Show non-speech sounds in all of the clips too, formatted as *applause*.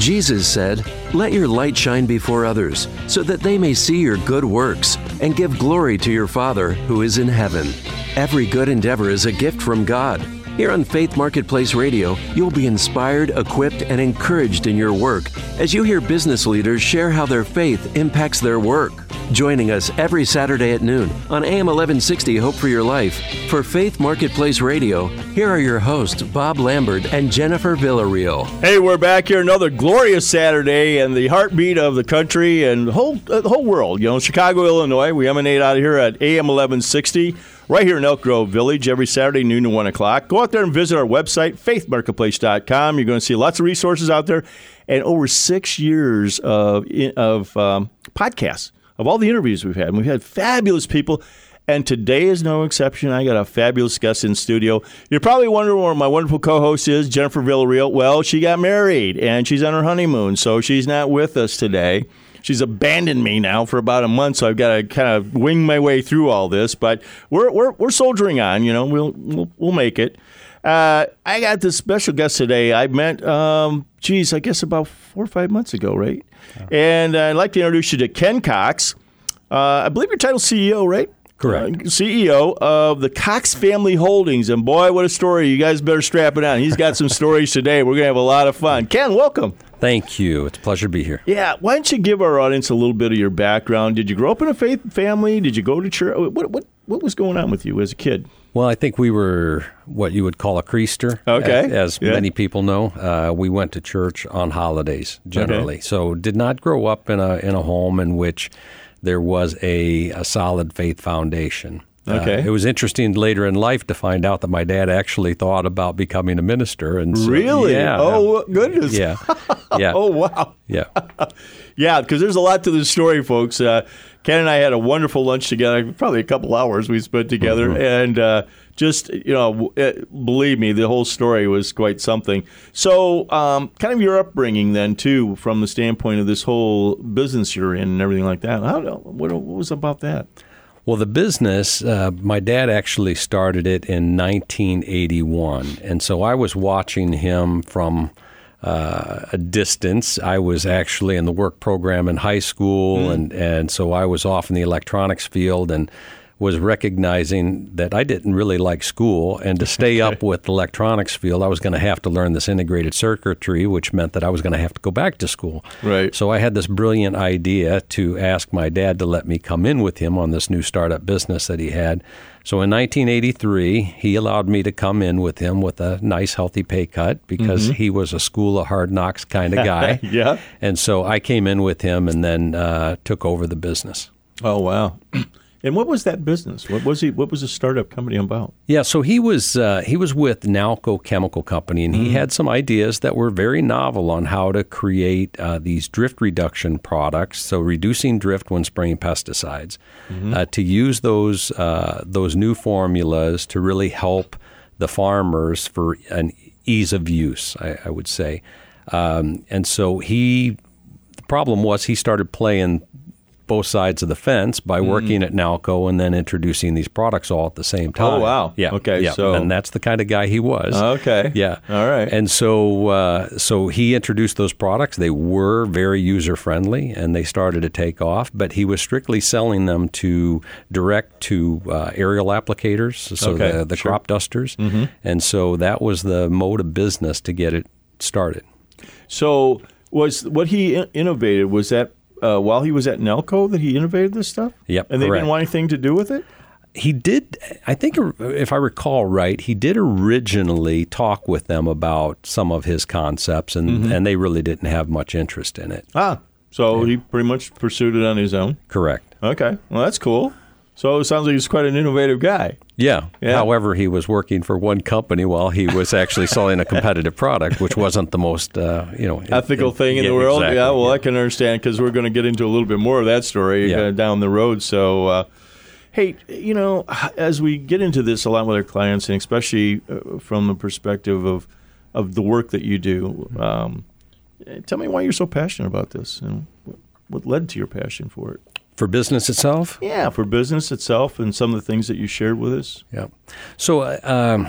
Jesus said, Let your light shine before others, so that they may see your good works and give glory to your Father who is in heaven. Every good endeavor is a gift from God. Here on Faith Marketplace Radio, you'll be inspired, equipped, and encouraged in your work as you hear business leaders share how their faith impacts their work. Joining us every Saturday at noon on AM 1160 Hope for Your Life for Faith Marketplace Radio, here are your hosts, Bob Lambert and Jennifer Villarreal. Hey, we're back here another glorious Saturday and the heartbeat of the country and the whole, uh, the whole world. You know, Chicago, Illinois. We emanate out of here at AM 1160 right here in Elk Grove Village every Saturday, noon to 1 o'clock. Go out there and visit our website, faithmarketplace.com. You're going to see lots of resources out there and over six years of, of um, podcasts of all the interviews we've had. And we've had fabulous people. And today is no exception. I got a fabulous guest in studio. You're probably wondering where my wonderful co-host is, Jennifer Villarreal. Well, she got married and she's on her honeymoon, so she's not with us today. She's abandoned me now for about a month, so I've got to kind of wing my way through all this. But we're we're, we're soldiering on. You know, we'll we'll, we'll make it. Uh, I got this special guest today. I met, um, geez, I guess about four or five months ago, right? And I'd like to introduce you to Ken Cox. Uh, I believe your title CEO, right? Correct. Uh, CEO of the Cox Family Holdings. And boy, what a story. You guys better strap it on. He's got some stories today. We're going to have a lot of fun. Ken, welcome. Thank you. It's a pleasure to be here. Yeah. Why don't you give our audience a little bit of your background? Did you grow up in a faith family? Did you go to church? What, what, what was going on with you as a kid? Well, I think we were what you would call a creaster. Okay. As, as Yeah. many people know, uh, we went to church on holidays generally. Okay. So did not grow up in a in a home in which there was a, a solid faith foundation. Uh, Okay. it was interesting later in life to find out that my dad actually thought about becoming a minister. And so, Really? Yeah. Oh, goodness. yeah. Yeah. *laughs* Oh, wow. Yeah. *laughs* Yeah, because there's a lot to this story, folks. Uh, Ken and I had a wonderful lunch together, probably a couple hours we spent together, Mm-hmm. and uh, just you know, uh, believe me, the whole story was quite something. So, um, kind of your upbringing then too, from the standpoint of this whole business you're in and everything like that. How, what, what was about that? Well, the business, uh, my dad actually started it in 1981. And so I was watching him from uh, a distance. I was actually in the work program in high school. And, and so I was off in the electronics field and was recognizing that I didn't really like school. And to stay up with the electronics field, I was going to have to learn this integrated circuitry, which meant that I was going to have to go back to school. Right. So I had this brilliant idea to ask my dad to let me come in with him on this new startup business that he had. So in 1983, he allowed me to come in with him with a nice, healthy pay cut because he was a school of hard knocks kind of *laughs* guy. Yeah. And so I came in with him and then uh, took over the business. Oh wow! And what was that business? What was he? What was the startup company about? Yeah, so he was uh, he was with Nalco Chemical Company, and he had some ideas that were very novel on how to create uh, these drift reduction products. So reducing drift when spraying pesticides, uh, to use those uh, those new formulas to really help the farmers for an ease of use. I, I would say, um, and so he the problem was he started playing both sides of the fence by working at Nalco and then introducing these products all at the same time. Oh, wow. Yeah. Okay, Yeah. so- and that's the kind of guy he was. Okay. Yeah. All right. And so, uh, so he introduced those products. They were very user friendly, and they started to take off. But he was strictly selling them to direct to uh, aerial applicators, so Okay, the, the sure. crop dusters. Mm-hmm. And so that was the mode of business to get it started. So was what he innovated was that uh, while he was at Nalco that he innovated this stuff? Yep, And they correct. didn't want anything to do with it? he did i think if i recall right he did originally talk with them about some of his concepts and, Mm-hmm. and they really didn't have much interest in it Ah. So he pretty much pursued it on his own. correct Okay. Well, that's cool. So it sounds like he's quite an innovative guy. yeah. Yeah. however he was working for one company while he was actually *laughs* selling a competitive product which wasn't the most uh, you know Ethical thing in yeah, the world. exactly, yeah, well, I can understand because we're going to get into a little bit more of that story Yeah. uh, down the road. So, uh, hey, you know, as we get into this a lot with our clients, and especially uh, from the perspective of of the work that you do, um, tell me why you're so passionate about this and what led to your passion for it. For business itself Yeah, for business itself and some of the things that you shared with us. Yeah. So, uh, um,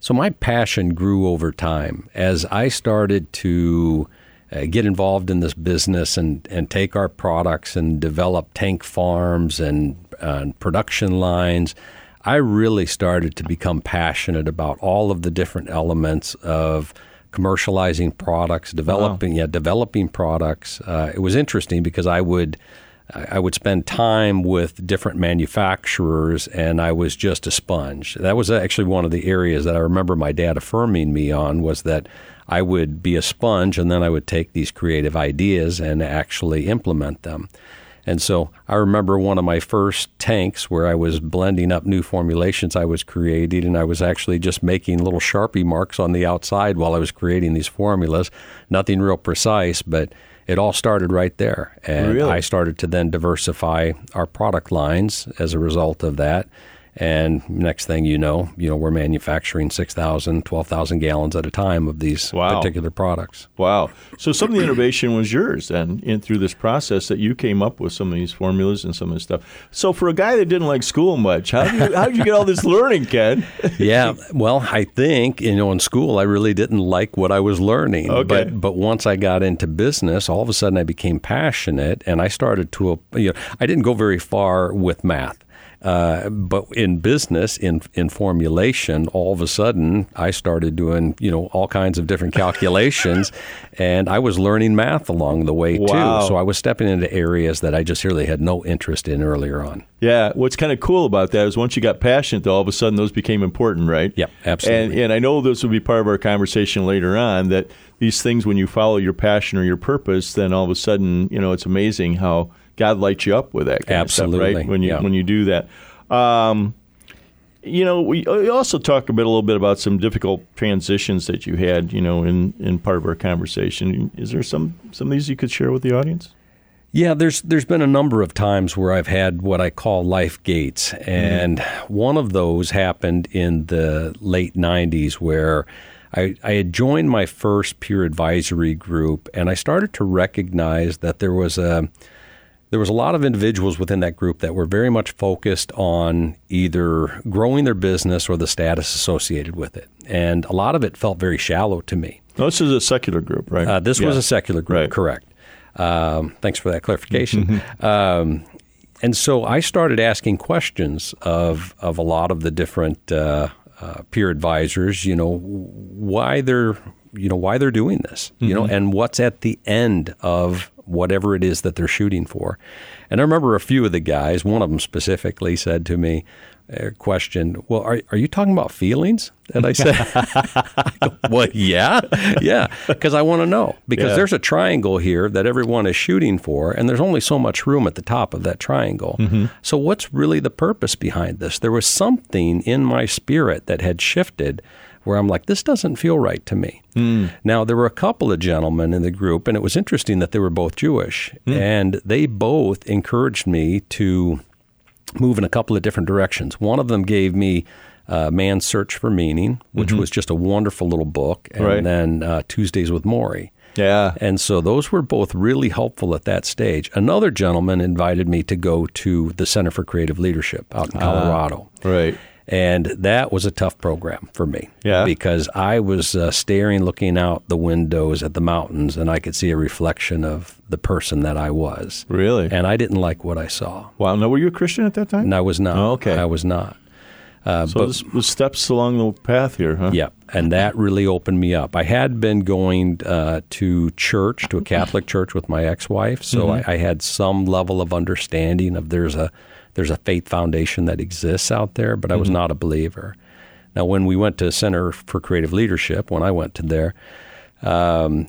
so my passion grew over time as I started to uh, get involved in this business and, and take our products and develop tank farms and uh, production lines, I really started to become passionate about all of the different elements of commercializing products, developing wow. yeah, developing products. Uh, it was interesting because I would I would spend time with different manufacturers, and I was just a sponge. That was actually one of the areas that I remember my dad affirming me on was that I would be a sponge, and then I would take these creative ideas and actually implement them. And so I remember one of my first tanks where I was blending up new formulations I was creating, and I was actually just making little Sharpie marks on the outside while I was creating these formulas. Nothing real precise, but it all started right there. And really? I started to then diversify our product lines as a result of that. And next thing you know, you know, we're manufacturing 6,000, 12,000 gallons at a time of these wow. particular products. Wow. So some of the innovation was yours then in through this process that you came up with some of these formulas and some of this stuff. So for a guy that didn't like school much, how did you, how did you get all this learning, Ken? *laughs* yeah. Well, I think, you know, in school, I really didn't like what I was learning. Okay. But, but once I got into business, all of a sudden I became passionate and I started to, you know, I didn't go very far with math. Uh, but in business, in in formulation, all of a sudden I started doing you know all kinds of different calculations, *laughs* and I was learning math along the way wow. too. So I was stepping into areas that I just really had no interest in earlier on. Yeah, what's kind of cool about that is once you got passionate, all of a sudden those became important, right? Yeah, absolutely. And, and I know this will be part of our conversation later on that these things, when you follow your passion or your purpose, then all of a sudden, you know, it's amazing how God lights you up with that kind Absolutely. of stuff, right? When you yeah. when you do that. Um, you know, we also talk a bit, a little bit about some difficult transitions that you had, you know, in, in part of our conversation. Is there some some of these you could share with the audience? Yeah, there's there's been a number of times where I've had what I call life gates, and mm-hmm. one of those happened in the late '90s, where I, I had joined my first peer advisory group, and I started to recognize that there was a there was a lot of individuals within that group that were very much focused on either growing their business or the status associated with it. And a lot of it felt very shallow to me. Well, this is a secular group, right? Uh, this yeah. was a secular group, right. correct. Um, thanks for that clarification. Mm-hmm. Um, and so I started asking questions of, of a lot of the different uh, uh, peer advisors, you know, why they're you know why they're doing this, you mm-hmm. know, and what's at the end of whatever it is that they're shooting for. And I remember a few of the guys, one of them specifically said to me, uh, question, well, are, are you talking about feelings? And I said, *laughs* well, yeah, yeah, because I want to know. Because Yeah. there's a triangle here that everyone is shooting for, and there's only so much room at the top of that triangle. So, what's really the purpose behind this? There was something in my spirit that had shifted where I'm like, this doesn't feel right to me. Now, there were a couple of gentlemen in the group, and it was interesting that they were both Jewish, and they both encouraged me to move in a couple of different directions. One of them gave me uh, Man's Search for Meaning, which was just a wonderful little book, and Right. then uh, Tuesdays with Morrie. Yeah. And so those were both really helpful at that stage. Another gentleman invited me to go to the Center for Creative Leadership out in Colorado. Right. And that was a tough program for me. Yeah. Because I was uh, staring, looking out the windows at the mountains, and I could see a reflection of the person that I was. Really? And I didn't like what I saw. wow. Now, were you a Christian at that time? And I was not. Oh, okay. I was not. Uh, So but this steps along the path here, huh? yeah, and that really opened me up. I had been going uh, to church, to a Catholic church with my ex-wife, so Mm-hmm. I, I had some level of understanding of there's a there's a faith foundation that exists out there, but I Mm-hmm. was not a believer. Now, when we went to Center for Creative Leadership, when I went to there, um,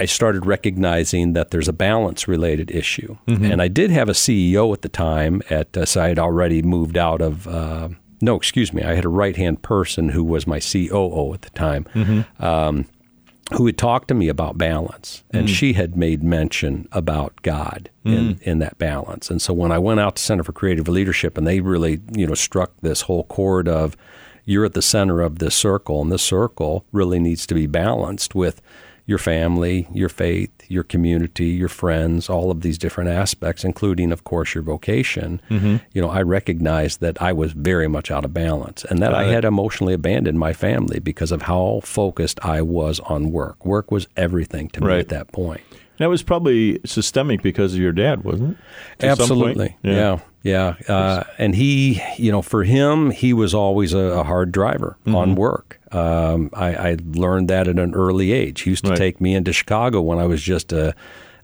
I started recognizing that there's a balance related issue. And I did have a CEO at the time at uh, so I had already moved out of uh, no, excuse me, I had a right hand person who was my COO at the time. Um, who had talked to me about balance, and mm. she had made mention about God in, mm. in that balance. And so when I went out to Center for Creative Leadership, and they really, you know, struck this whole chord of you're at the center of this circle, and this circle really needs to be balanced with your family, your faith, your community, your friends, all of these different aspects, including, of course, your vocation, Mm-hmm. you know, I recognized that I was very much out of balance and that I had emotionally abandoned my family because of how focused I was on work. Work was everything to me at that point. That was probably systemic because of your dad, wasn't it? To? Absolutely. Yeah. Yeah. Uh, and he, you know, for him, he was always a, a hard driver Mm-hmm. on work. Um, I, I learned that at an early age. He used to Right. take me into Chicago when I was just a,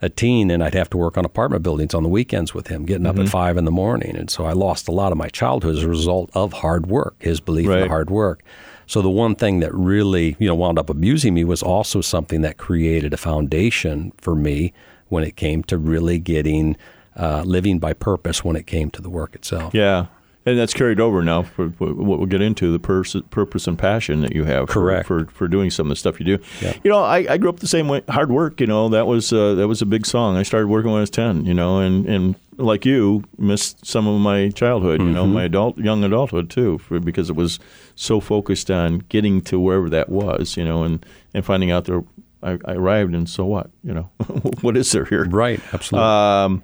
a teen, and I'd have to work on apartment buildings on the weekends with him, getting Mm-hmm. up at five in the morning. And so I lost a lot of my childhood as a result of hard work, his belief Right. in hard work. So the one thing that really, you know, wound up abusing me was also something that created a foundation for me when it came to really getting uh, living by purpose when it came to the work itself. Yeah. And that's carried over now for for what we'll get into the pers- purpose and passion that you have for, Correct. for, for doing some of the stuff you do. Yeah. You know, I, I grew up the same way. Hard work, you know, that was uh, that was a big song. I started working when I was ten, you know, and, and like you, missed some of my childhood, you Mm-hmm. know, my adult young adulthood too, for, because it was so focused on getting to wherever that was, you know, and, and finding out there I, I arrived and so what, you know, *laughs* what is there here? Right, absolutely. Um,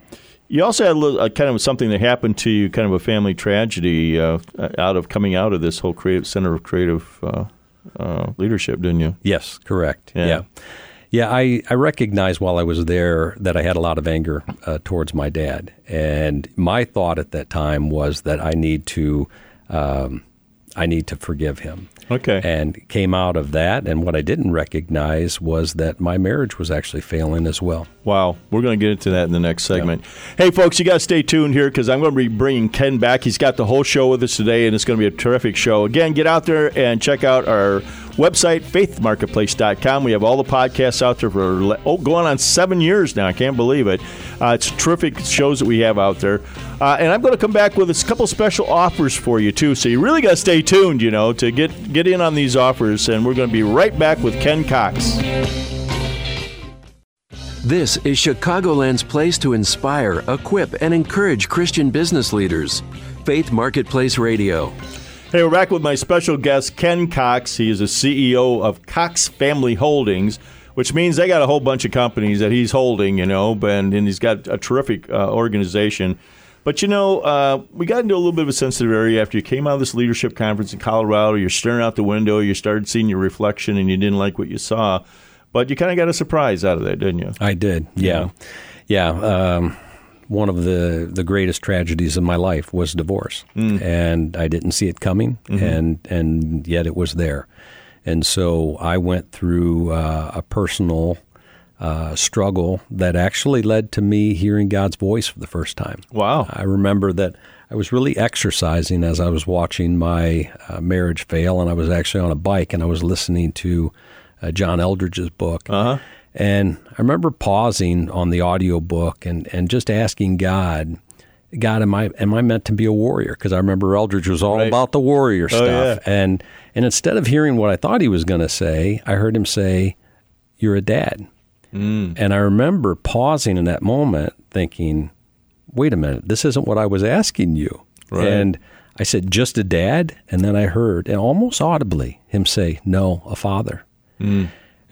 you also had a little, uh, kind of something that happened to you, kind of a family tragedy uh, out of coming out of this whole creative center of creative uh, uh, leadership, didn't you? yes, correct. Yeah. Yeah. Yeah. I, I recognized while I was there that I had a lot of anger uh, towards my dad. And my thought at that time was that I need to um, I need to forgive him. Okay. And came out of that. And what I didn't recognize was that my marriage was actually failing as well. Wow, we're going to get into that in the next segment. Hey, folks, you got to stay tuned here because I'm going to be bringing Ken back. He's got the whole show with us today, and it's going to be a terrific show. Again, get out there and check out our website, faithmarketplace.com. We have all the podcasts out there for oh, going on seven years now. I can't believe it. Uh, it's terrific shows that we have out there. Uh, and I'm going to come back with a couple special offers for you, too. So you really got to stay tuned, you know, to get, get in on these offers. And we're going to be right back with Ken Cox. This is Chicagoland's place to inspire, equip, and encourage Christian business leaders. Faith Marketplace Radio. Hey, we're back with my special guest, Ken Cox. He is the CEO of Cox Family Holdings, which means they got a whole bunch of companies that he's holding, you know, and, and he's got a terrific uh, organization. But, you know, uh, we got into a little bit of a sensitive area after you came out of this leadership conference in Colorado. You're staring out the window, you started seeing your reflection, and you didn't like what you saw. But you kind of got a surprise out of that, didn't you? I did. Yeah. Yeah. Um, one of the, the greatest tragedies of my life was divorce. And I didn't see it coming, and, and yet it was there. And so I went through uh, a personal uh, struggle that actually led to me hearing God's voice for the first time. Wow. I remember that I was really exercising as I was watching my uh, marriage fail, and I was actually on a bike and I was listening to uh, John Eldredge's book. Uh-huh. And I remember pausing on the audio book and, and just asking God, God, am I am I meant to be a warrior? Because I remember Eldridge was all Right. about the warrior Oh, stuff. yeah. And and instead of hearing what I thought he was going to say, I heard him say, "You're a dad." Mm. And I remember pausing in that moment, thinking, "Wait a minute, this isn't what I was asking you." Right. And I said, "Just a dad," and then I heard, and almost audibly, him say, "No, a father."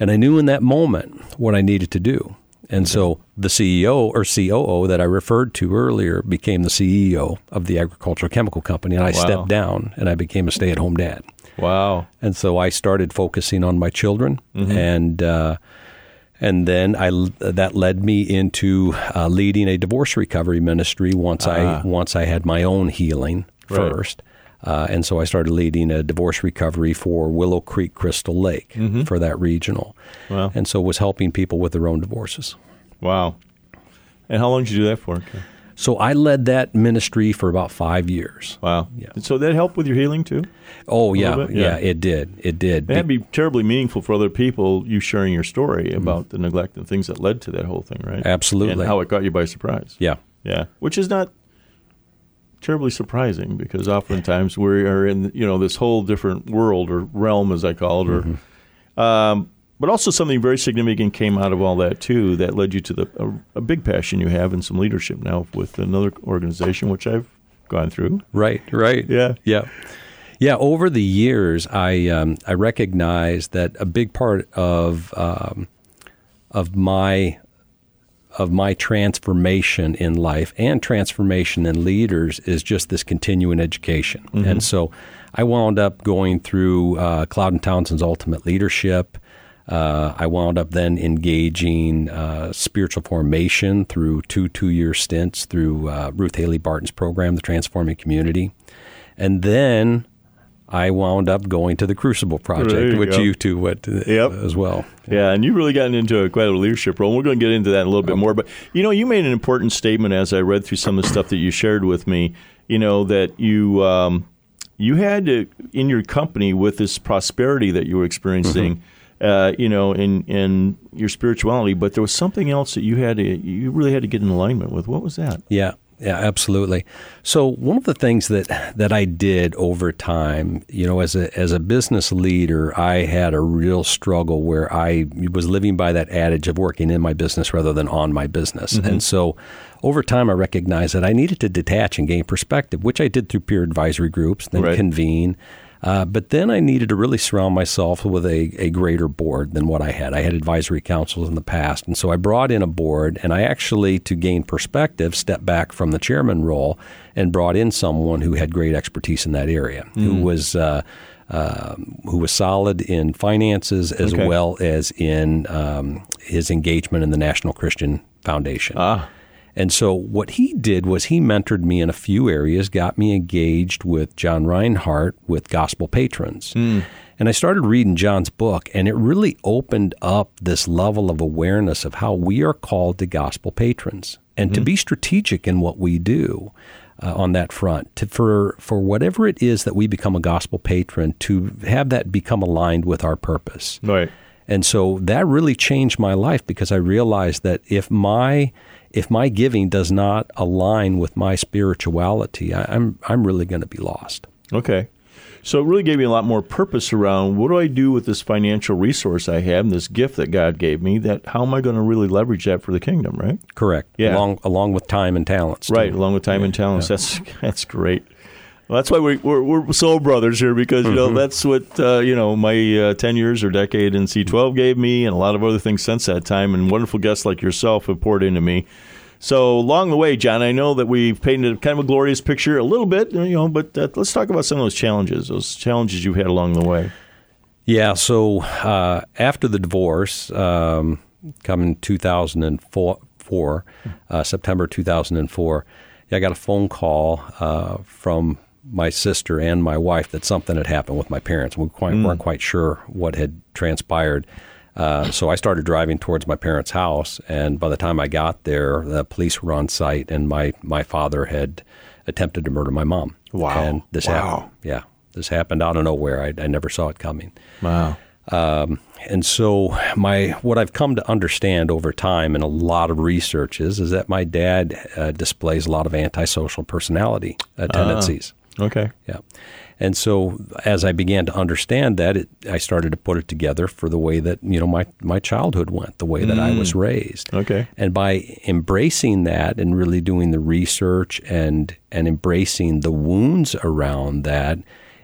And I knew in that moment what I needed to do. And so the CEO or COO that I referred to earlier became the CEO of the agricultural chemical company. And I Wow. stepped down and I became a stay at home dad. Wow. And so I started focusing on my children, and uh, and then I that led me into uh, leading a divorce recovery ministry once I once I had my own healing Right. first. Uh, and so I started leading a divorce recovery for Willow Creek Crystal Lake for that regional, Wow. and so was helping people with their own divorces. Wow. And how long did you do that for? Ken? So I led that ministry for about five years. Wow. Yeah. So that helped with your healing too? Oh yeah, yeah, Yeah. it did, it did. That'd be terribly meaningful for other people, you sharing your story about the neglect and things that led to that whole thing, right? Absolutely. And how it got you by surprise. yeah, Yeah. Which is not terribly surprising because oftentimes we are in, you know, this whole different world or realm, as I call it, or. Mm-hmm. Um, but also something very significant came out of all that too that led you to the a, a big passion you have and some leadership now with another organization which I've gone through. Right, right. Yeah. Yeah. Yeah, over the years, I um, I recognized that a big part of um, of my of my transformation in life and transformation in leaders is just this continuing education. Mm-hmm. And so I wound up going through uh, Cloud and Townsend's Ultimate Leadership. Uh, I wound up then engaging uh, spiritual formation through two two year stints through uh, Ruth Haley Barton's program, The Transforming Community. And then I wound up going to the Crucible Project, you which go. you two went to Yep. as well. Yeah, and you've really gotten into a, quite a leadership role. and We're going to get into that in a little bit more. But, you know, you made an important statement as I read through some of the stuff that you shared with me, you know, that you um, you had to, in your company with this prosperity that you were experiencing, uh, you know, in, in your spirituality, but there was something else that you had to, you really had to get in alignment with. What was that? Yeah, yeah, absolutely. So one of the things that that I did over time, you know, as a as a business leader, I had a real struggle where I was living by that adage of working in my business rather than on my business. And so over time I recognized that I needed to detach and gain perspective, which I did through peer advisory groups, then Right. convene. Uh, but then I needed to really surround myself with a, a greater board than what I had. I had advisory councils in the past. And so I brought in a board, and I actually, to gain perspective, stepped back from the chairman role and brought in someone who had great expertise in that area, who was. Uh, um who was solid in finances as Okay. well as in um, his engagement in the National Christian Foundation. Ah, And so what he did was he mentored me in a few areas, got me engaged with John Rinehart with gospel patrons. And I started reading John's book, and it really opened up this level of awareness of how we are called to gospel patrons and to be strategic in what we do uh, on that front. To, for, for whatever it is that we become a gospel patron, to have that become aligned with our purpose. right. And so that really changed my life because I realized that if my if my giving does not align with my spirituality, I, I'm I'm really going to be lost. Okay. So it really gave me a lot more purpose around what do I do with this financial resource I have and this gift that God gave me that how am I going to really leverage that for the kingdom, right? Correct. Yeah. Along along with time and talents. too. Right, along with time and talents. That's *laughs* that's great. Well, that's why we, we're, we're soul brothers here because you know that's what uh, you know my uh, ten years or decade in C12 gave me, and a lot of other things since that time. And wonderful guests like yourself have poured into me. So along the way, John, I know that we've painted kind of a glorious picture a little bit, you know, but uh, let's talk about some of those challenges, those challenges you've had along the way. Yeah. So uh, after the divorce, um, coming 2004, four, uh, September 2004, I got a phone call uh, from my sister and my wife that something had happened with my parents. We quite, weren't quite sure what had transpired. Uh, so I started driving towards my parents' house, and by the time I got there, the police were on site, and my, my father had attempted to murder my mom. Wow. And this Wow. happened. Yeah, this happened out of nowhere. I, I never saw it coming. Wow. Um, and so my what I've come to understand over time and a lot of research is is that my dad uh, displays a lot of antisocial personality uh, tendencies. Okay. Yeah. And so as I began to understand that, it, I started to put it together for the way that, you know, my, my childhood went, the way that I was raised. Okay. And by embracing that and really doing the research and and embracing the wounds around that,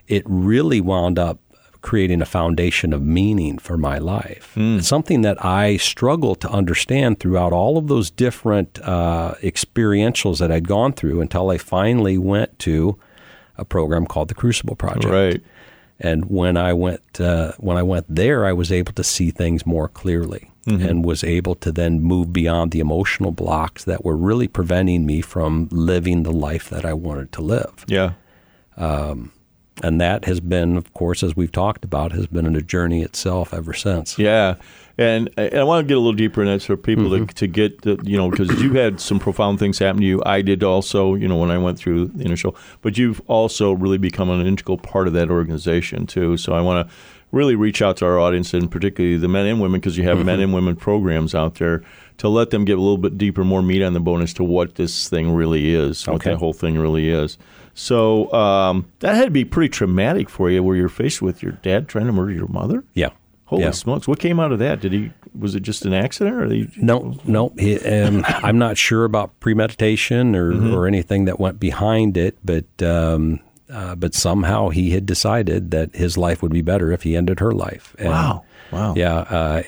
it really wound up creating a foundation of meaning for my life. It's something that I struggled to understand throughout all of those different uh, experientials that I'd gone through until I finally went to a program called the Crucible Project. Right. And when I went uh, when I went there, I was able to see things more clearly and was able to then move beyond the emotional blocks that were really preventing me from living the life that I wanted to live. Yeah. And that has been, of course, as we've talked about, has been a journey itself ever since. Yeah, and I, and I want to get a little deeper in that for people Mm-hmm. to, to get the, you know because you had some profound things happen to you. I did also, you know, when I went through the initial, but you've also really become an integral part of that organization too. So I want to really reach out to our audience and particularly the men and women because you have men Mm-hmm. and women programs out there to let them get a little bit deeper, more meat on the bone as to what this thing really is, what that whole thing really is. So um, that had to be pretty traumatic for you, where you're faced with your dad trying to murder your mother. Yeah. Holy Yeah. smokes! What came out of that? Did he? Was it just an accident, or he? No, no. He, um, I'm not sure about premeditation or, Mm-hmm. or anything that went behind it, but um, uh, but somehow he had decided that his life would be better if he ended her life. And, Wow! Wow. Yeah. Uh,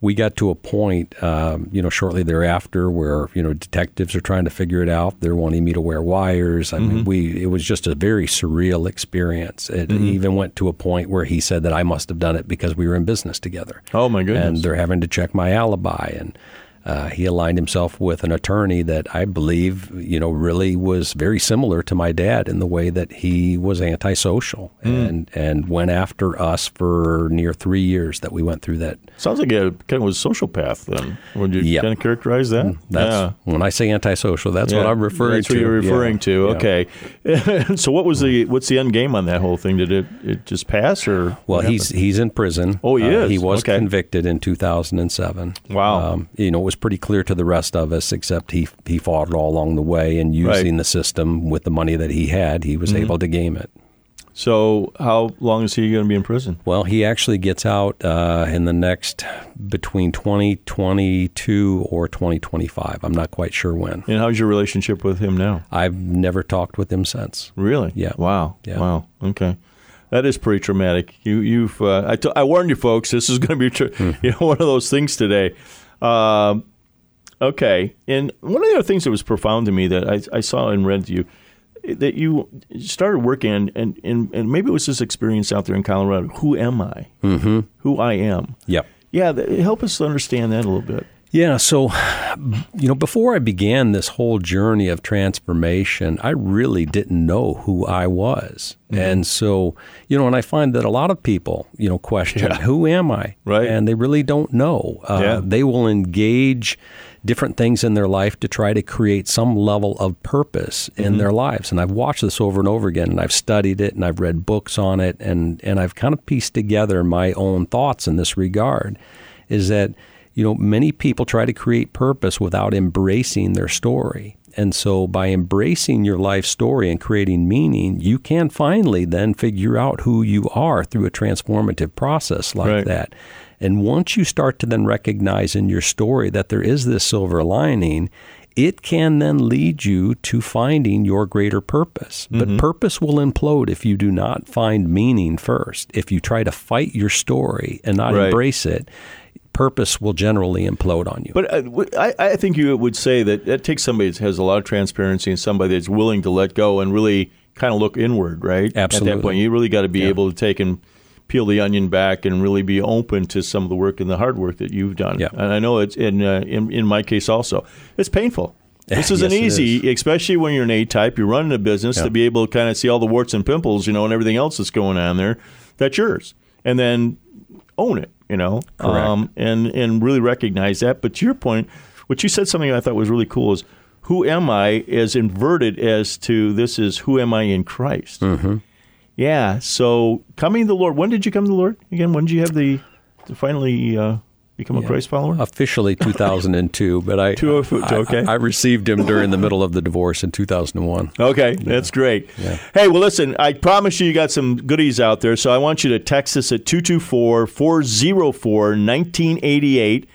we got to a point, um, you know, shortly thereafter where, you know, detectives are trying to figure it out. They're wanting me to wear wires. I Mm-hmm. mean, we, it was just a very surreal experience. It even went to a point where he said that I must have done it because we were in business together. Oh, my goodness. And they're having to check my alibi. And uh, he aligned himself with an attorney that I believe, you know, really was very similar to my dad in the way that he was antisocial Hmm. and and went after us for near three years that we went through that. Sounds like a kind of was a sociopath then. Would you Yeah. kind of characterize that? That's yeah. when I say antisocial. That's what I'm referring That's to. what you're referring Yeah. to. Yeah. Okay. *laughs* so what was the what's the end game on that whole thing? Did it, it just pass or Well, he's he's in prison. Oh, he Uh, is? He was Okay. convicted in 2007. Wow. Um, you know, it was pretty clear to the rest of us, except he he fought it all along the way, and using Right. Mm-hmm. the system with the money that he had, he was able to game it. so how long is he going to be in prison? Well, he actually gets out uh, in the next between 2022 or 2025. I'm not quite sure when. And how's your relationship with him now? I've never talked with him since. Really? Yeah. Wow. Yeah. Wow. Okay. That is pretty traumatic. You, you've. Uh, I, t- I warned you, folks. This is going to be, tr- Hmm. *laughs* you know, one of those things today. Um, okay. And one of the other things that was profound to me that I, I saw and read to you that you started working and, and, and, and maybe it was this experience out there in Colorado. Who am I? Mm-hmm. Who I am. Yep. Yeah. Th- help us understand that a little bit. Yeah, so you know, before I began this whole journey of transformation, I really didn't know who I was. And so, you know, and I find that a lot of people, you know, question, who am I? Right. And they really don't know. Uh, Yeah. They will engage different things in their life to try to create some level of purpose in their lives. And I've watched this over and over again, and I've studied it, and I've read books on it, and, and I've kind of pieced together my own thoughts in this regard is that you know, many people try to create purpose without embracing their story. And so by embracing your life story and creating meaning, you can finally then figure out who you are through a transformative process like Right. that. And once you start to then recognize in your story that there is this silver lining, it can then lead you to finding your greater purpose. But mm-hmm. purpose will implode if you do not find meaning first. If you try to fight your story and not Right. embrace it, purpose will generally implode on you. But I, w- I, I think you would say that that takes somebody that has a lot of transparency and somebody that's willing to let go and really kind of look inward, right? Absolutely. At that point, you really got to be able to take and peel the onion back and really be open to some of the work and the hard work that you've done. Yeah. And I know it's in, uh, in in my case also, it's painful. *laughs* This isn't Yes, it easy, especially when you're an A type. You're running a business Yeah. to be able to kind of see all the warts and pimples, you know, and everything else that's going on there. That's yours, and then own it, you know, Correct. and and really recognize that. But to your point, what you said something I thought was really cool is who am I as inverted as to this is who am I in Christ. Mm-hmm. Yeah. So coming to the Lord. When did you come to the Lord again? When did you have the to finally uh, become a Christ follower? Officially *laughs* 2002, but I, 2002, I- okay. I, I received him during the middle of the divorce in 2001. Okay, that's great. Hey, well, listen, I promise you, you got some goodies out there. So I want you to text us at 224 404 1988.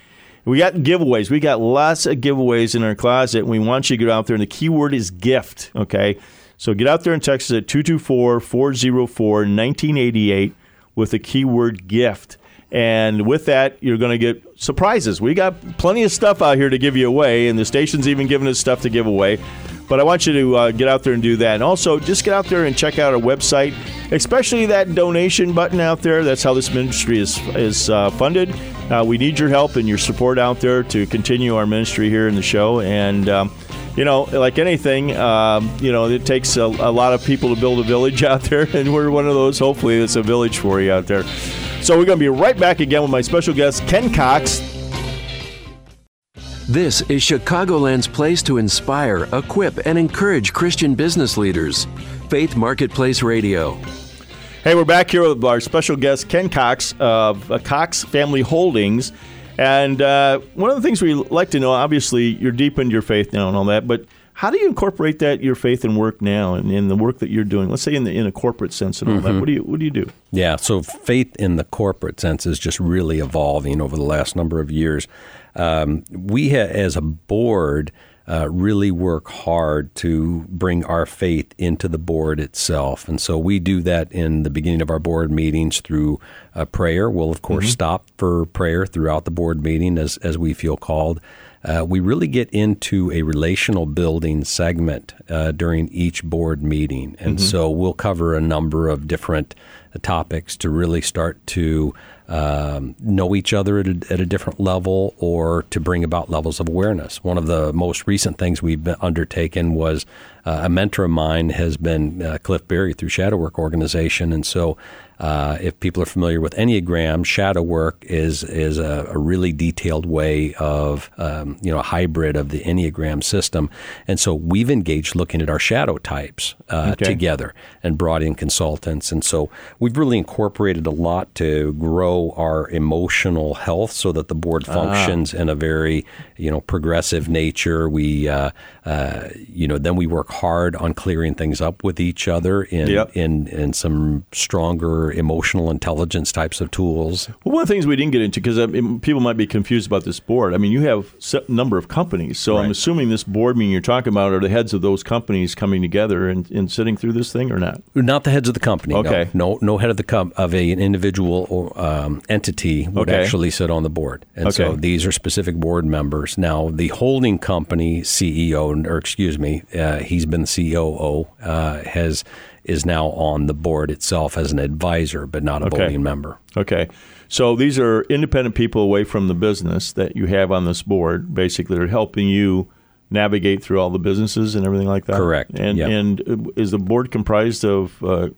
We got giveaways. We got lots of giveaways in our closet. We want you to get out there, and the keyword is gift. Okay. So get out there and text us at 224 404 1988 with the keyword gift. And with that, you're going to get surprises. We got plenty of stuff out here to give you away, and the station's even giving us stuff to give away. But I want you to uh, get out there and do that. And also, just get out there and check out our website, especially that donation button out there. That's how this ministry is, is uh, funded. Uh, we need your help and your support out there to continue our ministry here in the show. And, um, you know, like anything, um, you know, it takes a, a lot of people to build a village *laughs* out there, and we're one of those. Hopefully, it's a village for you out there. So we're going to be right back again with my special guest, Ken Cox. This is Chicagoland's place to inspire, equip, and encourage Christian business leaders. Faith Marketplace Radio. Hey, we're back here with our special guest, Ken Cox of uh, Cox Family Holdings. And uh, one of the things we like to know, obviously, you're deep into your faith now and all that, but how do you incorporate that your faith and work now and in the work that you're doing? Let's say in the in a corporate sense and all that. What do you what do you do? Yeah, so faith in the corporate sense is just really evolving over the last number of years. Um, we, ha- as a board, uh, really work hard to bring our faith into the board itself. And so we do that in the beginning of our board meetings through uh, prayer. We'll, of course, mm-hmm. stop for prayer throughout the board meeting as, as we feel called. Uh, we really get into a relational building segment uh, during each board meeting. And mm-hmm. so we'll cover a number of different topics to really start to um, know each other at a, at a, different level or to bring about levels of awareness. One of the most recent things we've undertaken was uh, a mentor of mine has been uh, Cliff Barry through Shadow Work Organization. And so uh, if people are familiar with Enneagram, shadow work is is a, a really detailed way of um, you know a hybrid of the Enneagram system, and so we've engaged looking at our shadow types uh, okay. together and brought in consultants, and so we've really incorporated a lot to grow our emotional health so that the board ah. functions ah. in a very you know progressive nature. We uh, uh, you know then we work hard on clearing things up with each other in yep. in in some stronger emotional intelligence types of tools. Well, one of the things we didn't get into because I people might be confused about this board. I mean, you have a number of companies, so right. I'm assuming this board meeting you're talking about are the heads of those companies coming together and, and sitting through this thing, or not? Not the heads of the company. Okay. No, no, no head of the com- of a, an individual or um, entity would okay. actually sit on the board, and okay. so these are specific board members. Now, the holding company CEO, or excuse me, uh, he's been the COO, uh, has is now on the board itself as an advisor, but not a okay. voting member. Okay. So these are independent people away from the business that you have on this board. Basically, they're helping you navigate through all the businesses and everything like that. Correct. And yep. and is the board comprised of uh,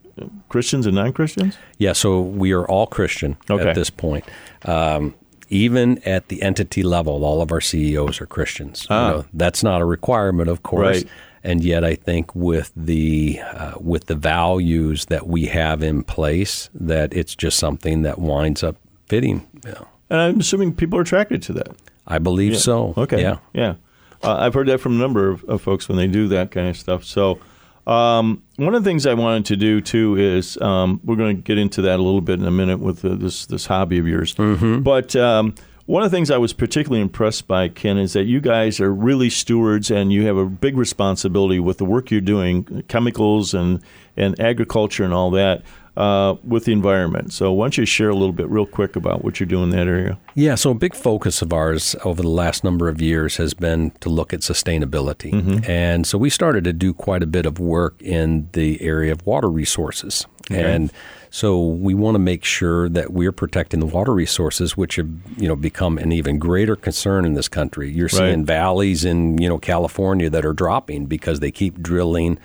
Christians and non-Christians? Yeah. So we are all Christian okay. at this point. Um, even at the entity level, all of our CEOs are Christians. Ah. You know, that's not a requirement, of course. Right and yet I think with the uh, with the values that we have in place, that it's just something that winds up fitting. Know. And I'm assuming people are attracted to that. I believe yeah. so. Okay. Yeah. Yeah. Uh, I've heard that from a number of, of, folks when they do that kind of stuff. So. Um, one of the things I wanted to do too is um, we're going to get into that a little bit in a minute with uh, this this hobby of yours. Mm-hmm. But um, one of the things I was particularly impressed by, Ken, is that you guys are really stewards and you have a big responsibility with the work you're doing, chemicals and, and agriculture and all that. Uh, with the environment. So, why don't you share a little bit, real quick, about what you're doing in that area? Yeah, so a big focus of ours over the last number of years has been to look at sustainability. Mm-hmm. And so, we started to do quite a bit of work in the area of water resources. Okay. And so we want to make sure that we're protecting the water resources, which have you know become an even greater concern in this country. You're seeing valleys in you know California that are dropping because they keep drilling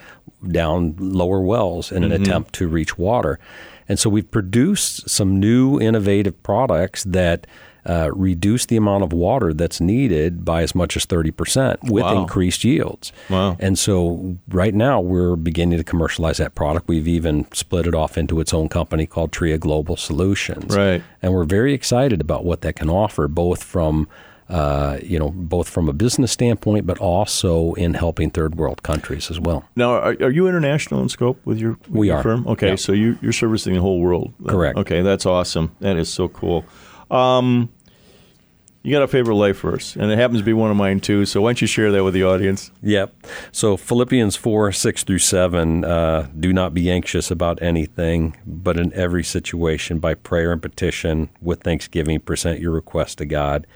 down lower wells in an mm-hmm. attempt to reach water. And so we've produced some new innovative products that uh, reduce the amount of water that's needed by as much as 30% with wow. increased yields. Wow. And so right now we're beginning to commercialize that product. We've even split it off into its own company called Tria Global Solutions. Right. And we're very excited about what that can offer, both from uh, you know, both from a business standpoint, but also in helping third world countries as well. Now, are, are you international in scope with your, with we your are. firm? Okay, yeah. so you, are servicing the whole world. Correct. Okay, that's awesome. That is so cool. Um, you got a favorite life verse, and it happens to be one of mine too. So why don't you share that with the audience? Yep. So Philippians 4 6 through 7 uh, do not be anxious about anything, but in every situation, by prayer and petition, with thanksgiving, present your request to God.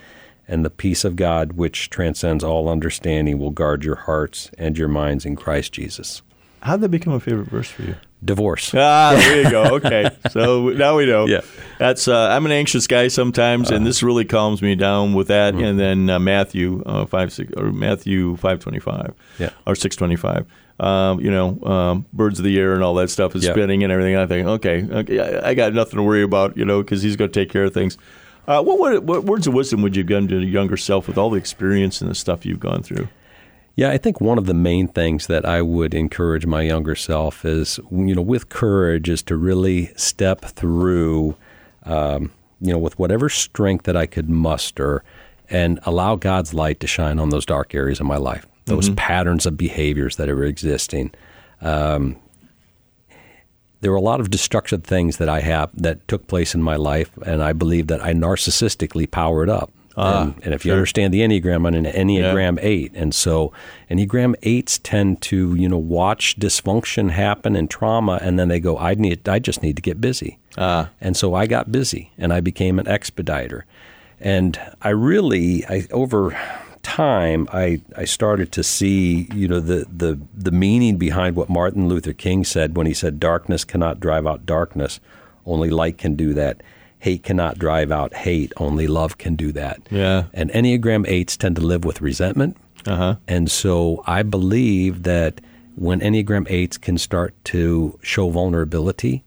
And the peace of God, which transcends all understanding, will guard your hearts and your minds in Christ Jesus. How did that become a favorite verse for you? Divorce. Ah, there you go. Okay, *laughs* so now we know. Yeah, that's. Uh, I'm an anxious guy sometimes, and this really calms me down with that. Mm-hmm. And then uh, Matthew uh, five six or Matthew five twenty five. Yeah, or six twenty five. Um, you know, um, birds of the air and all that stuff is spinning and everything. I think, okay, okay, I, I got nothing to worry about, you know, because he's going to take care of things. Uh, what, what, what words of wisdom would you give to your younger self with all the experience and the stuff you've gone through? Yeah, I think one of the main things that I would encourage my younger self is, you know, with courage, is to really step through, um, you know, with whatever strength that I could muster and allow God's light to shine on those dark areas of my life, those mm-hmm. patterns of behaviors that are existing. Um, there were a lot of destructive things that I have that took place in my life, and I believe that I narcissistically powered up Um, and, and if you understand the Enneagram, I'm an Enneagram 8. And so Enneagram 8s tend to, you know, watch dysfunction happen and trauma, and then they go, I, need, I just need to get busy. Ah. And so I got busy, and I became an expediter. And I really, I over time, I, I started to see, you know, the, the, the meaning behind what Martin Luther King said when he said, darkness cannot drive out darkness, only light can do that hate cannot drive out hate. Only love can do that. Yeah. And Enneagram 8s tend to live with resentment. Uh-huh. And so I believe that when Enneagram 8s can start to show vulnerability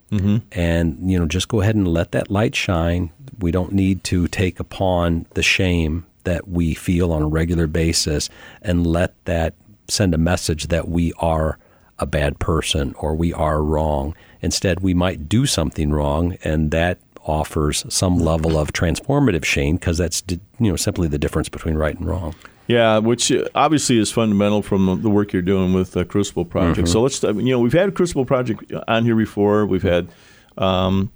and, you know, just go ahead and let that light shine, we don't need to take upon the shame that we feel on a regular basis and let that send a message that we are a bad person or we are wrong. Instead, we might do something wrong, and that offers some level of transformative shame because that's you know simply the difference between right and wrong. Yeah, which uh, obviously is fundamental from the work you're doing with the Crucible Project. So let's, uh, you know, we've had Crucible Project on here before. We've had um,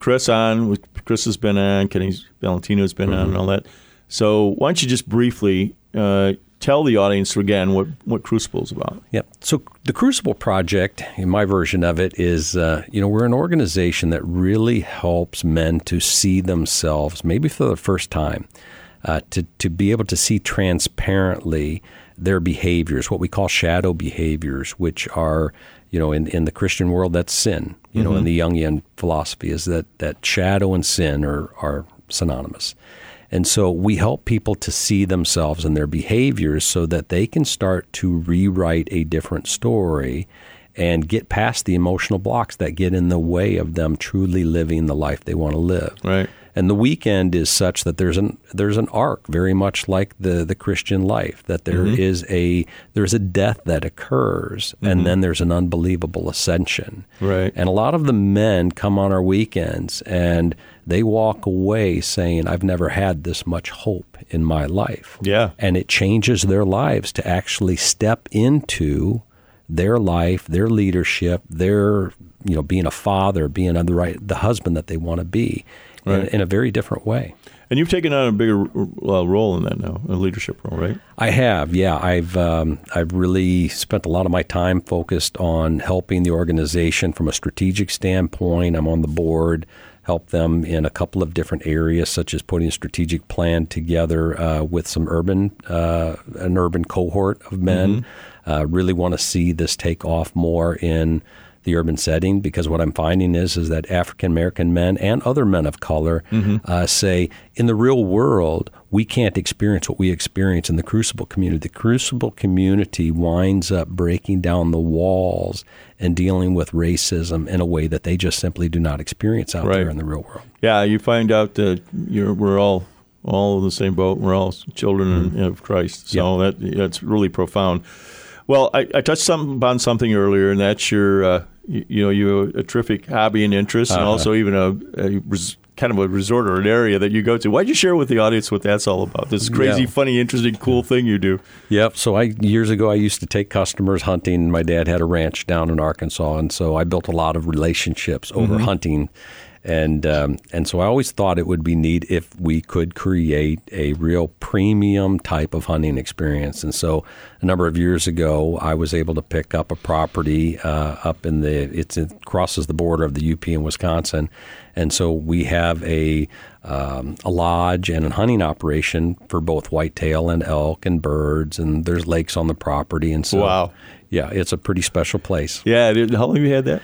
Chris on. Chris has been on. Kenny Valentino's been on, and all that. So why don't you just briefly uh, tell the audience again what what Crucible is about? Yep. So the Crucible Project, in my version of it, is uh, you know we're an organization that really helps men to see themselves, maybe for the first time, uh, to to be able to see transparently their behaviors, what we call shadow behaviors, which are you know in, in the Christian world that's sin. You know, in the Jungian philosophy is that that shadow and sin are are synonymous. And so we help people to see themselves and their behaviors so that they can start to rewrite a different story and get past the emotional blocks that get in the way of them truly living the life they want to live. Right. And the weekend is such that there's an there's an arc very much like the the Christian life that there mm-hmm. is a there's a death that occurs and mm-hmm. then there's an unbelievable ascension. Right. And a lot of the men come on our weekends and they walk away saying, I've never had this much hope in my life. Yeah. And it changes their lives to actually step into their life, their leadership, their, you know, being a father, being the right, the husband that they want to be Right. in a very different way. And you've taken on a bigger uh, role in that now, a leadership role, right? I have, yeah. I've um, I've really spent a lot of my time focused on helping the organization from a strategic standpoint. I'm on the board, help them in a couple of different areas, such as putting a strategic plan together uh, with some urban uh, an urban cohort of men. Uh, really want to see this take off more in the urban setting because what I'm finding is is that African American men and other men of color uh, say in the real world we can't experience what we experience in the Crucible community. The Crucible community winds up breaking down the walls and dealing with racism in a way that they just simply do not experience out Right. there in the real world. Yeah, you find out that you're, we're all all in the same boat. We're all children of Christ. So that that's really profound. Well, I, I touched some, upon something earlier, and that's your uh, you, you know you a terrific hobby and interest, and also even a, a res, kind of a resort or an area that you go to. Why'd you share with the audience what that's all about? This crazy, Yeah. funny, interesting, cool thing you do. Yep. So I years ago I used to take customers hunting. My dad had a ranch down in Arkansas, and so I built a lot of relationships over hunting. And um, and so I always thought it would be neat if we could create a real premium type of hunting experience. And so a number of years ago, I was able to pick up a property uh, up in the it's it crosses the border of the UP in Wisconsin, and so we have a um, a lodge and a hunting operation for both whitetail and elk and birds, and there's lakes on the property, and so Wow. yeah, it's a pretty special place. Yeah, how long have you had that?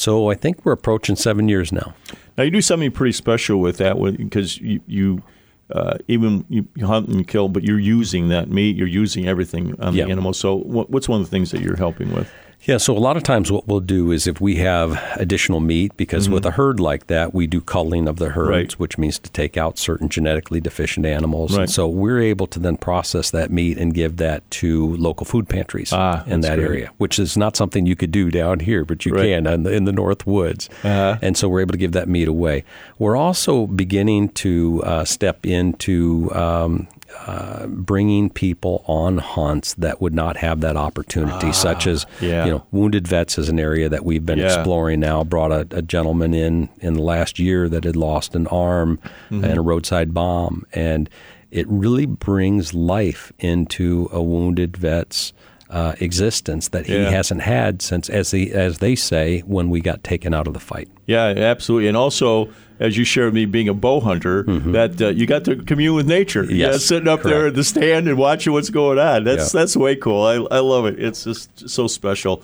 So I think we're approaching seven years now. Now you do something pretty special with that because you, you uh, even you, hunt and you kill, but you're using that meat. You're using everything on the animal. So what, what's one of the things that you're helping with? Yeah, so a lot of times what we'll do is if we have additional meat, because with a herd like that, we do culling of the herds, Mm-hmm. Right. which means to take out certain genetically deficient animals. Right. And so we're able to then process that meat and give that to local food pantries Ah, in that great. area, which is not something you could do down here, but you Right. can in the, in the North Woods. Uh-huh. And so we're able to give that meat away. We're also beginning to uh, step into um, uh, bringing people on hunts that would not have that opportunity, such as Ah, yeah. you know wounded vets is an area that we've been Yeah. exploring now. Brought a, a gentleman in in the last year that had lost an arm Mm-hmm. and a roadside bomb, and it really brings life into a wounded vet's uh, existence that he Yeah. hasn't had since, as they, as they say, when we got taken out of the fight. Yeah, absolutely. And also, as you shared with me being a bow hunter, that uh, you got to commune with nature. Mm-hmm. Yes, Yeah, sitting up there correct. at the stand and watching what's going on. That's Yeah. that's way cool. I, I love it. It's just so special.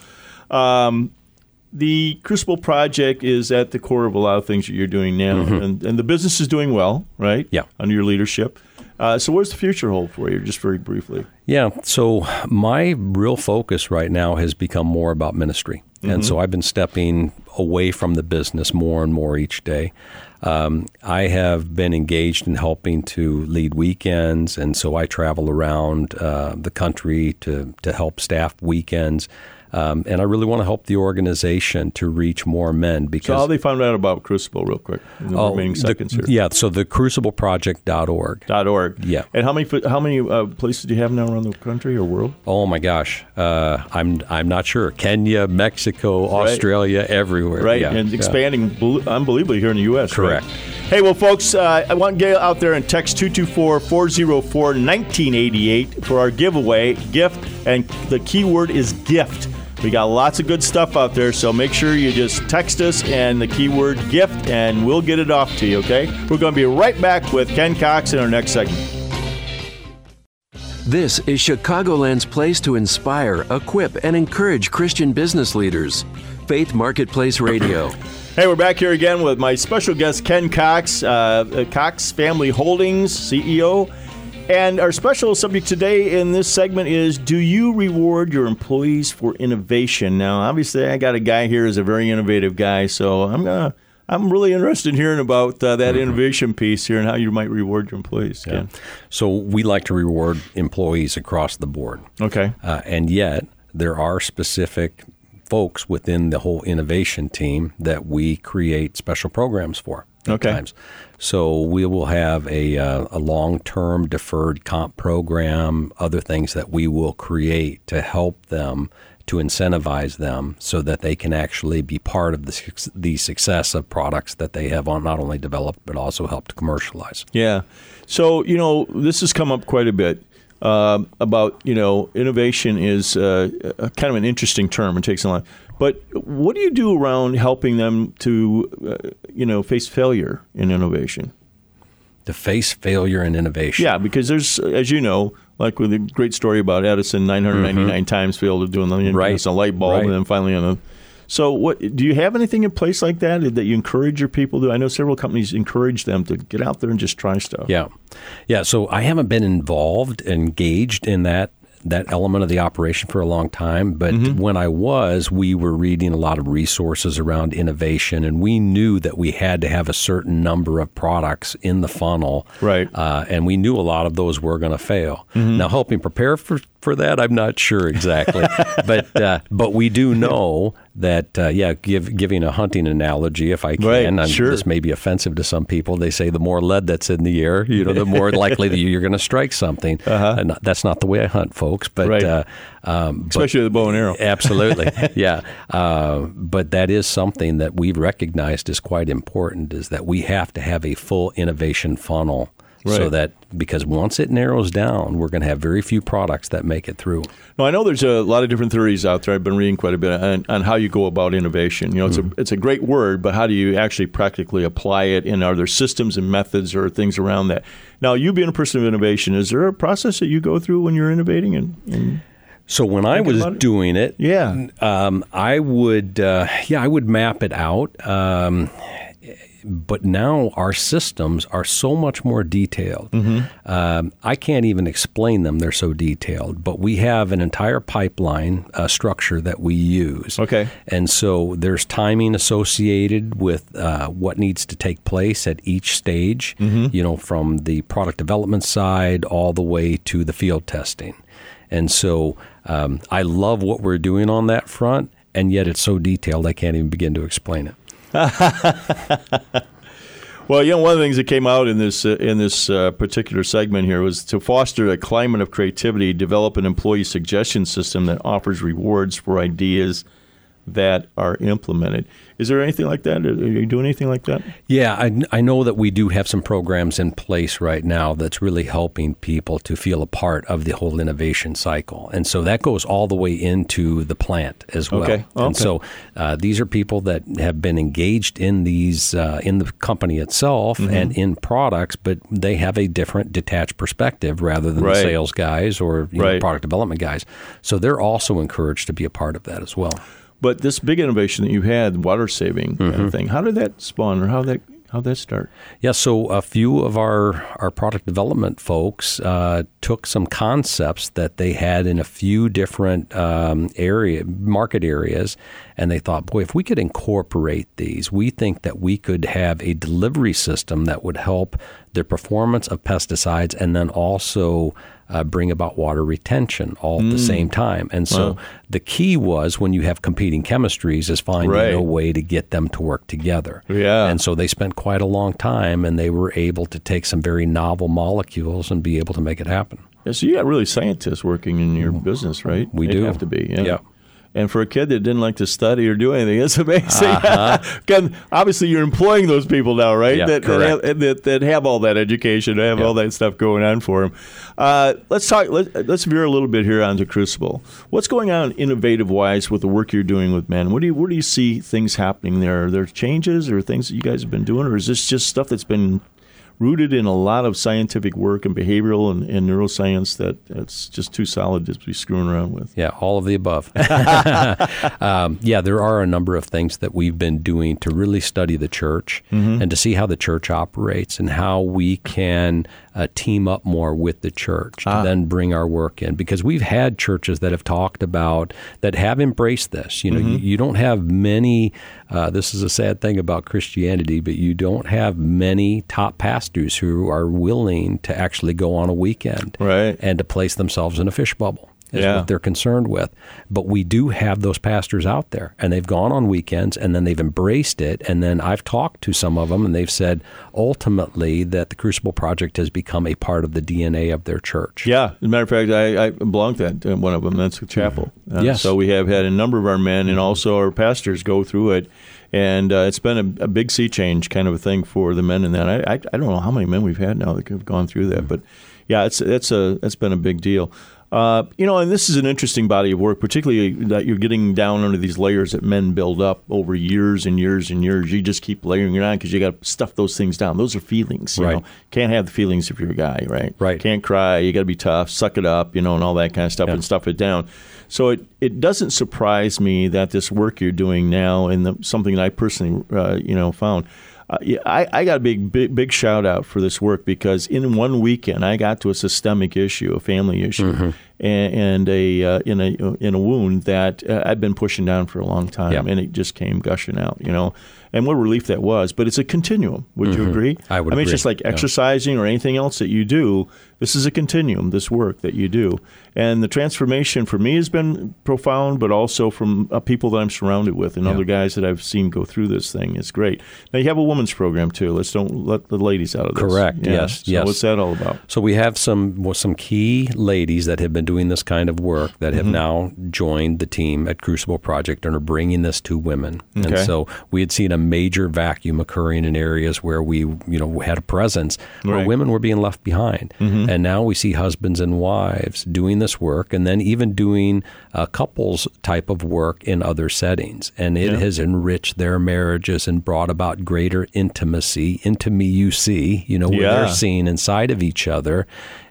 Um, the Crucible Project is at the core of a lot of things that you're doing now, and, and the business is doing well, right? Mm-hmm. Yeah. Under your leadership. Uh, so, what's the future hold for you? Just very briefly. Yeah. So my real focus right now has become more about ministry. And so I've been stepping away from the business more and more each day. Um, I have been engaged in helping to lead weekends, and so I travel around uh, the country to, to help staff weekends. Um, and I really want to help the organization to reach more men because So, how they found out about Crucible, real quick, in the Oh, remaining the- seconds here. Yeah, so the crucibleproject.org. Dot org. Yeah. And how many how many uh, places do you have now around the country or world? Oh my gosh, uh, I'm I'm not sure. Kenya, Mexico, Australia, everywhere. right? Yeah, and yeah. expanding bel- unbelievably here in the U.S. right? Correct. Hey, well, folks, uh, I want to get out there and text 224 404 1988 for our giveaway gift, and the keyword is gift. We got lots of good stuff out there, so make sure you just text us and the keyword gift, and we'll get it off to you, okay? We're going to be right back with Ken Cox in our next segment. This is Chicagoland's place to inspire, equip, and encourage Christian business leaders. Faith Marketplace Radio. Hey, we're back here again with my special guest, Ken Cox, uh, uh, Cox Family Holdings CEO. And our special subject today in this segment is Do you reward your employees for innovation? Now, obviously, I got a guy here who's a very innovative guy, so I'm going to. I'm really interested in hearing about uh, that innovation piece here and how you might reward your employees. Ken. So we like to reward employees across the board, Okay. uh, and yet there are specific folks within the whole innovation team that we create special programs for. Okay. Times. So we will have a, uh, a long-term deferred comp program, other things that we will create to help them to incentivize them so that they can actually be part of the, the success of products that they have on, not only developed but also helped commercialize. Yeah. So, you know, this has come up quite a bit um, about, you know, innovation is uh, a, kind of an interesting term. It takes a lot. But what do you do around helping them to, uh, you know, face failure in innovation? To face failure in innovation. Yeah, because there's, as you know, like with the great story about Edison, 999 times failed at doing the Mm-hmm. Right. a light bulb, Right. and then finally on a. So, what do you have anything in place like that that you encourage your people to? I know several companies encourage them to get out there and just try stuff. Yeah, yeah. So I haven't been involved, engaged in that that element of the operation for a long time. But Mm-hmm. when I was, we were reading a lot of resources around innovation, and we knew that we had to have a certain number of products in the funnel. Right. Uh, and we knew a lot of those were going to fail. Now, helping prepare for, for that, I'm not sure exactly, *laughs* but uh, but we do know that uh, yeah, give, giving a hunting analogy, if I can, Right, I'm- sure. this may be offensive to some people. They say the more lead that's in the air, you know, the *laughs* more likely that you're going to strike something. And that's not the way I hunt, folks. But Uh-huh. Right. uh, um, but- Especially the bow and arrow. *laughs* Absolutely, *laughs* yeah. Uh, but that is something that we've recognized is quite important. Is that we have to have a full innovation funnel, so that because once it narrows down, we're going to have very few products that make it through. Now I know there's a lot of different theories out there. I've been reading quite a bit on, on how you go about innovation. You know, it's Mm-hmm. a it's a great word, but how do you actually practically apply it? And are there systems and methods or things around that? Now, you being a person of innovation, is there a process that you go through when you're innovating? And, and So when I was it? doing it, yeah, um, I would, uh, yeah, I would map it out. Um, but now our systems are so much more detailed. Um, I can't even explain them; they're so detailed. But we have an entire pipeline uh, structure that we use. Okay. and so there's timing associated with uh, what needs to take place at each stage. You know, from the product development side all the way to the field testing. And so um, I love what we're doing on that front, and yet it's so detailed I can't even begin to explain it. *laughs* Well, you know, one of the things that came out in this uh, in this uh, particular segment here was to foster a climate of creativity, develop an employee suggestion system that offers rewards for ideas that are implemented. Is there anything like that? Are you doing anything like that? Yeah, I, I know that we do have some programs in place right now that's really helping people to feel a part of the whole innovation cycle. And so that goes all the way into the plant as well. Okay. And so uh, these are people that have been engaged in these, uh, in the company itself Mm-hmm. and in products, but they have a different detached perspective rather than Right. the sales guys or you know, product development guys. So they're also encouraged to be a part of that as well. But this big innovation that you had, water saving kind Mm-hmm. of thing, how did that spawn or how that how that start? Yeah, so a few of our, our product development folks uh, took some concepts that they had in a few different um, area market areas, and they thought, boy, if we could incorporate these, we think that we could have a delivery system that would help the performance of pesticides and then also uh, bring about water retention all at the same time. And so Wow. the key was when you have competing chemistries is finding Right. a way to get them to work together. Yeah. And so they spent quite a long time and they were able to take some very novel molecules and be able to make it happen. Yeah, so you got really scientists working in your business, right? We They do. have to be. Yeah. Yeah. And for a kid that didn't like to study or do anything, *laughs* it's amazing. Uh-huh. *laughs* obviously, you're employing those people now, right? Yeah, that, that, correct. have, that, that have all that education, have all that stuff going on for them. Uh, let's talk. Let, let's veer a little bit here onto Crucible. What's going on, innovative wise, with the work you're doing with men? What do you where do you see things happening there? Are there changes or things that you guys have been doing, or is this just stuff that's been rooted in a lot of scientific work and behavioral and, and neuroscience that it's just too solid to be screwing around with? Yeah, all of the above. *laughs* um, yeah, there are a number of things that we've been doing to really study the church and to see how the church operates and how we can uh, team up more with the church to then bring our work in. Because we've had churches that have talked about, that have embraced this. You know, you, you don't have many, uh, this is a sad thing about Christianity, but you don't have many top pastors who are willing to actually go on a weekend Right. and to place themselves in a fish bubble is Yeah. what they're concerned with. But we do have those pastors out there, and they've gone on weekends, and then they've embraced it. And then I've talked to some of them, and they've said ultimately that the Crucible Project has become a part of the DNA of their church. Yeah, as a matter of fact, I, I belong to that, uh, one of them. That's a chapel. Uh, Yes. So we have had a number of our men and also our pastors go through it, and uh, it's been a, a big sea change kind of a thing for the men in that. I, I I don't know how many men we've had now that have gone through that, but yeah, it's it's a it's been a big deal. Uh, you know, and this is an interesting body of work, particularly that you're getting down under these layers that men build up over years and years and years. You just keep layering it on because you got to stuff those things down. Those are feelings. You Right. know? Can't have the feelings if you're a guy, right? Right. Can't cry. You got to be tough. Suck it up, you know, and all that kind of stuff, Yeah. and stuff it down. So it, it doesn't surprise me that this work you're doing now, and the, something that I personally, uh, you know, found. Uh, I, I got a big, big, big shout out for this work because in one weekend I got to a systemic issue, a family issue, Mm-hmm. And, and a uh, in a in a wound that uh, I'd been pushing down for a long time, Yeah. and it just came gushing out, you know. And what a relief that was! But it's a continuum. Would you agree? Mm-hmm. I would I mean, it's just like Yeah. exercising or anything else that you do. This is a continuum. This work that you do, and the transformation for me has been profound, but also from uh, people that I'm surrounded with and Yeah. other guys that I've seen go through this thing. It's great. Now you have a women's program too. Let's don't let the ladies out of this. Correct. Yeah. Yes, So yes. What's that all about? So we have some well, some key ladies that have been doing this kind of work that Mm-hmm. have now joined the team at Crucible Project and are bringing this to women. And so we had seen a major vacuum occurring in areas where we, you know, had a presence where Right. Mm-hmm. women were being left behind. And now we see husbands and wives doing this work and then even doing a couples type of work in other settings. And it Yeah. has enriched their marriages and brought about greater intimacy, intimacy, you see, you know, where Yeah. they're seen inside of each other.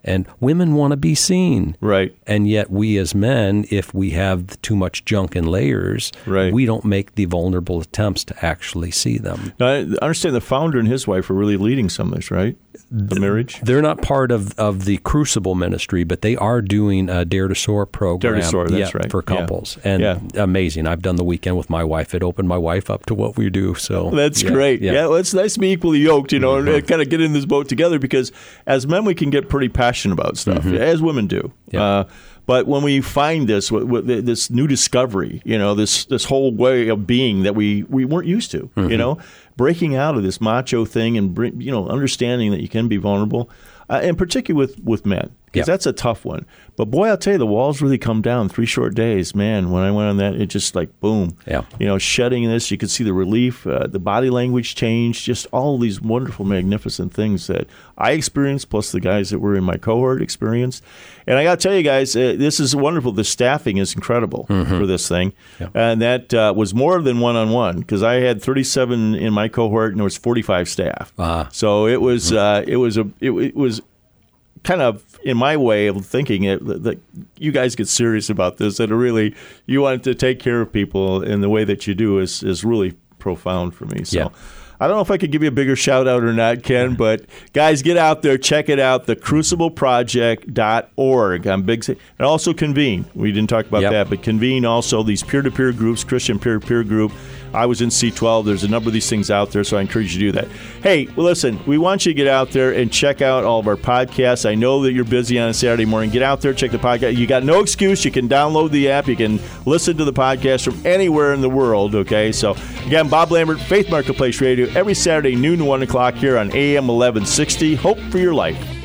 And women want to be seen. Right. And yet, we as men, if we have too much junk and layers, Right. we don't make the vulnerable attempts to actually see them. Now, I understand the founder and his wife are really leading some of this, right? The marriage. They're not part of, of the Crucible ministry, but they are doing a Dare to Soar program. Dare to Soar, that's yeah, right. For Yeah. couples. And Yeah. amazing. I've done the weekend with my wife. It opened my wife up to what we do. So *laughs* That's yeah, great. Yeah. Yeah. Mm-hmm. well, it's nice to be equally yoked, you know, and kind of get in this boat together because as men, we can get pretty passionate about stuff, as women do. Mm-hmm. Yeah. Uh, but when we find this, this new discovery, you know, this this whole way of being that we, we weren't used to, Mm-hmm. you know, breaking out of this macho thing and you know, understanding that you can be vulnerable, uh, and particularly with with men, because Yeah. that's a tough one. But boy, I'll tell you, the walls really come down three short days. Man, when I went on that, it just like boom. Yeah. You know, shedding this, you could see the relief, uh, the body language change, just all these wonderful, magnificent things that I experienced, plus the guys that were in my cohort experienced. And I got to tell you guys, uh, this is wonderful. The staffing is incredible for this thing, and that uh, was more than one on one because I had 37 in my cohort and there was 45 staff. Ah. So it was uh, it was a it, it was kind of in my way of thinking it that that you guys get serious about this that really you want to take care of people in the way that you do is is really profound for me so Yeah. I don't know if I could give you a bigger shout out or not, Ken, but guys, get out there, check it out, thecrucibleproject.org. I'm big, and also Convene. We didn't talk about Yep. that, but Convene also these peer to peer groups, Christian peer to peer group. I was in C12. There's a number of these things out there, so I encourage you to do that. Hey, well, listen, we want you to get out there and check out all of our podcasts. I know that you're busy on a Saturday morning. Get out there, check the podcast. You got no excuse. You can download the app. You can listen to the podcast from anywhere in the world. Okay, so again, Bob Lambert, Faith Marketplace Radio, every Saturday noon to one o'clock here on AM 1160. Hope for your life.